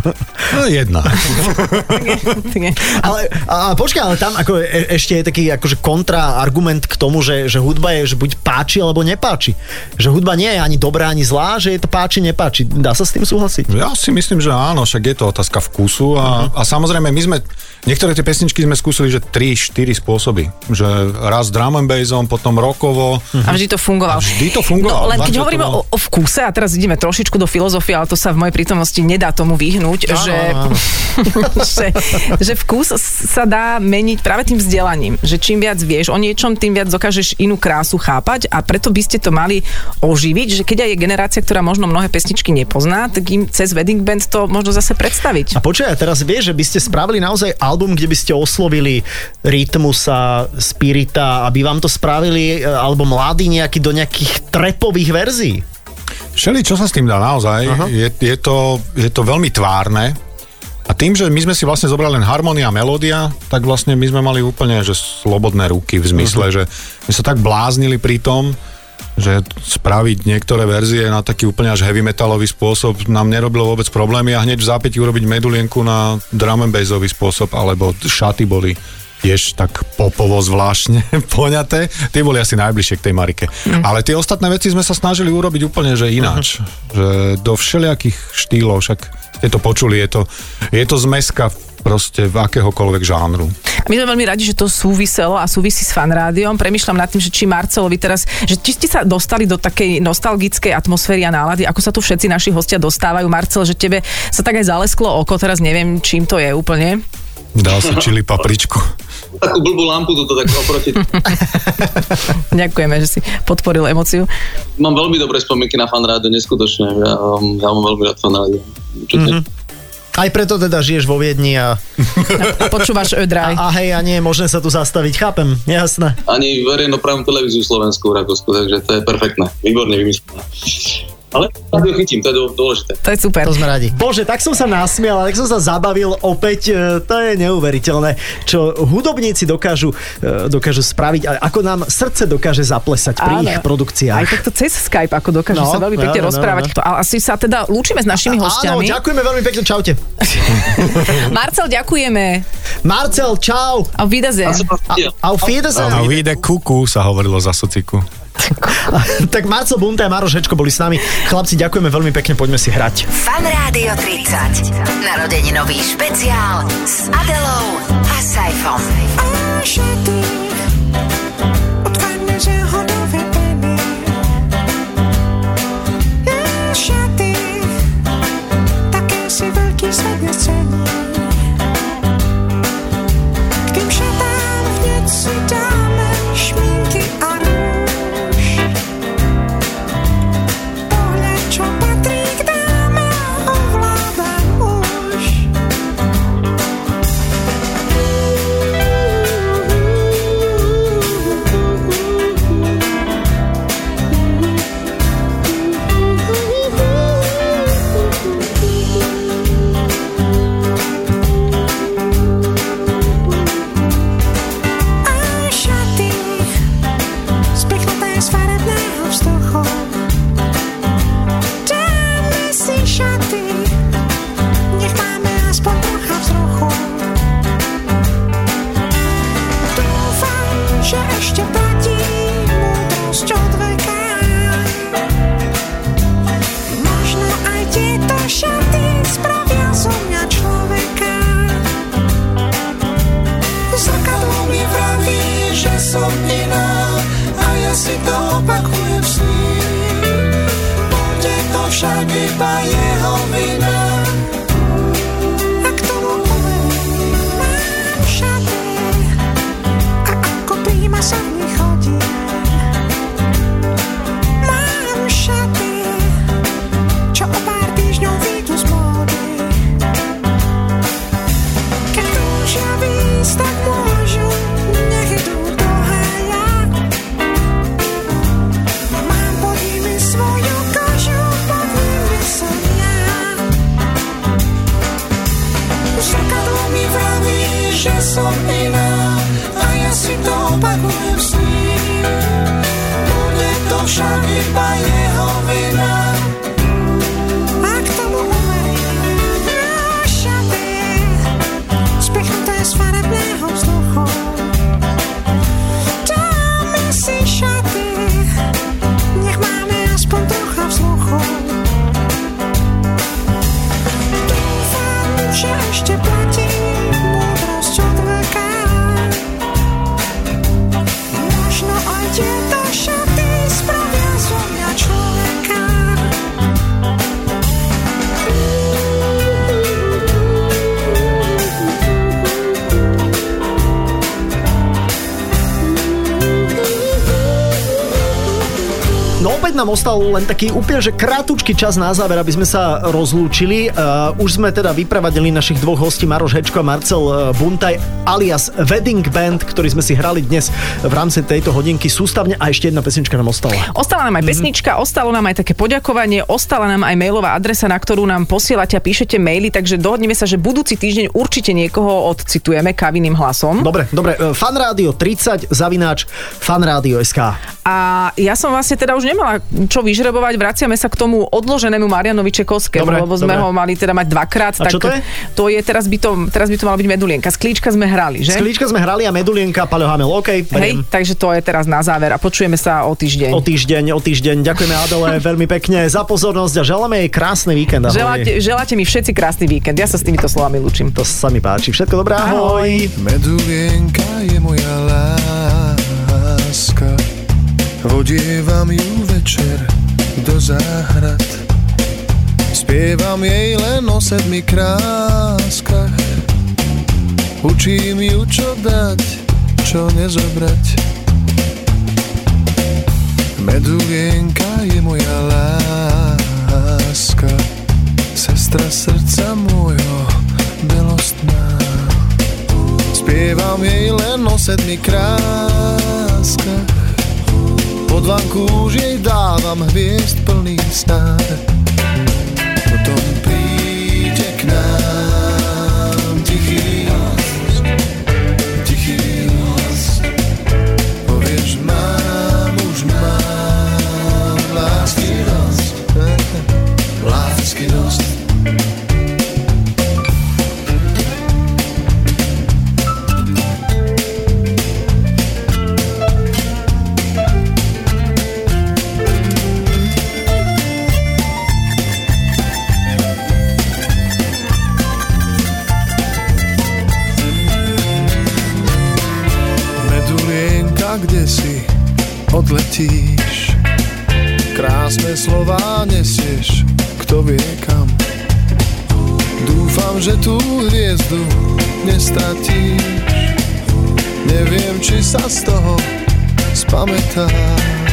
No jedna. [LAUGHS] Ale a, počkaj, ale tam ako e, ešte je taký akože kontraargument k tomu, že, že hudba je, že buď páči alebo nepáči. Že hudba nie je ani dobrá, ani zlá, že je to páči, nepáči. Dá sa s tým súhlasiť? Ja si myslím, že áno, však je to otázka vkusu a, a samozrejme my sme, niektoré tie pesničky sme skúsili, že 3-4 spôsoby. Že raz drum and bassom, potom rockovo. A vždy to fungovalo. Vždy to fungovalo. No, len keď hovoríme bolo- o, o vkuse, a teraz ideme trošičku do filozofie, ale to sa v mojej prítomnosti nedá tomu vyhnúť, Áno, že, áno. [LAUGHS] že, že vkus sa dá meniť práve tým vzdelaním. Že čím viac vieš o niečom, tým viac dokážeš inú krásu chápať a preto by ste to mali oživiť, že keď aj je generácia, ktorá možno mnohé pesničky nepozná, tak im cez Wedding Band to možno zase predstaviť. A počkaj, teraz vieš, že by ste spravili naozaj album, kde by ste oslovili Rytmusa, Spirita, aby vám to spravili, e, alebo mladí nejaký do nejakých trepových verzií. Všeli, čo sa s tým dá naozaj, je, je, to, je to veľmi tvárne. A tým, že my sme si vlastne zobrali len harmonia a melódia, tak vlastne my sme mali úplne že slobodné ruky v zmysle, že my sa tak bláznili pri tom, že spraviť niektoré verzie na taký úplne až heavy metalový spôsob nám nerobilo vôbec problémy a hneď v zápäti urobiť medulienku na drum and bassový spôsob, alebo šaty boli tiež tak popovo zvláštne [LAUGHS] poňaté. Tie boli asi najbližšie k tej Marike. Mm. Ale tie ostatné veci sme sa snažili urobiť úplne, že ináč. Uh-huh. Že do všelijakých štýlov, však ste to počuli, je to, je to zmeska proste v akéhokoľvek žánru. My sme veľmi radi, že to súviselo a súvisí s fanrádiom. Premýšľam nad tým, že či Marcelovi teraz, že či ste sa dostali do takej nostalgickej atmosféry a nálady, ako sa tu všetci naši hostia dostávajú. Marcel, že tebe sa tak aj zalesklo oko, teraz neviem, čím to je úplne. Dal si čili papričku. [LAUGHS] Takú blbú lampu tuto tak oproti. [LAUGHS] Ďakujeme, že si podporil emociu. Mám veľmi dobré spomienky na fanrádio, neskutočne. Ja, um, ja mám veľmi rád fanrádio. Mm-hmm. Aj preto teda žiješ vo Viedni a, A [LAUGHS] počúvaš Ödraj. a hej, a nie je možné sa tu zastaviť, chápem, jasné. Ani verejnoprávnu televíziu Slovensku v Rakúsku, takže to je perfektné. Výborne vymyslené. Ale rádio chytím, to je dô- dôležité. To je super. To sme radi. Bože, tak som sa nasmial, tak som sa zabavil opäť, e, to je neuveriteľné, čo hudobníci dokážu, e, dokážu spraviť, a ako nám srdce dokáže zaplesať pri Áno. ich produkciách. Aj takto cez Skype, ako dokážu No, sa veľmi pekne áno, áno, rozprávať. áno. Ale asi sa teda lúčime s našimi Áno, hostiami. ďakujeme veľmi pekne, čaute. [LAUGHS] Marcel, ďakujeme. Marcel, čau. A Wiedersehen. Auf Wiedersehen. A vyjde kuku, sa hovorilo za sociku. [LAUGHS] tak Marcel Bunta a Maroš Hečko boli s nami. Chlapci, ďakujeme veľmi pekne, poďme si hrať. Fan Rádio 30. Narodeninový špeciál s Adelou a Saifom. Že ho. Šaty, také si veľký svet necení. Nám ostal len taký úplne, že krátučký čas na záver, aby sme sa rozlúčili. Uh, už sme teda vypravadili našich dvoch hostí, Maroš Hečko a Marcel uh, Buntaj, alias Wedding Band, ktorý sme si hrali dnes v rámci tejto hodinky sústavne a ešte jedna pesnička nám ostala. Ostala nám aj pesnička, ostalo nám aj také poďakovanie, ostala nám aj mailová adresa, na ktorú nám posielate a píšete maily, takže dohodneme sa, že budúci týždeň určite niekoho odcitujeme kavinným hlasom. Dobre, dobre. Uh, Fanrádio 30 zavináč fanrádio.sk A ja som vlastne teda už nemala čo vyžrebovať, vraciame sa k tomu odloženému Marianovi Čekovskému, Dobre, lebo sme dobre. ho mali teda mať dvakrát. A tak čo to je? To je, teraz by to, teraz by to malo byť medulienka. Sklíčka sme hrali, že? Sklíčka sme hrali a Medulienka, Paľo Hamel, OK, Hej, takže to je teraz na záver a počujeme sa o týždeň. O týždeň, o týždeň. Ďakujeme Adele [LAUGHS] veľmi pekne za pozornosť a želáme jej krásny víkend. Ahoj. Želáte, želáte mi všetci krásny víkend. Ja sa s týmito slovami lúčim. To sa mi páči. Všetko dobré, ahoj. Ahoj. Medulienka je moja láska Vodievam ju večer do záhrad Spievam jej len o sedmi kráskach Učím ju čo dať, čo nezobrať. Medulienka je moja láska Sestra srdca môjho belostná. Spievam jej len o sedmi kráskach. Pod vanku už jej dávam hviezd plný snár Kde si odletíš? Krásne slová nesieš, kto vie kam? Dúfam, že tú hviezdu nestratíš. Neviem, či sa z toho spamätáš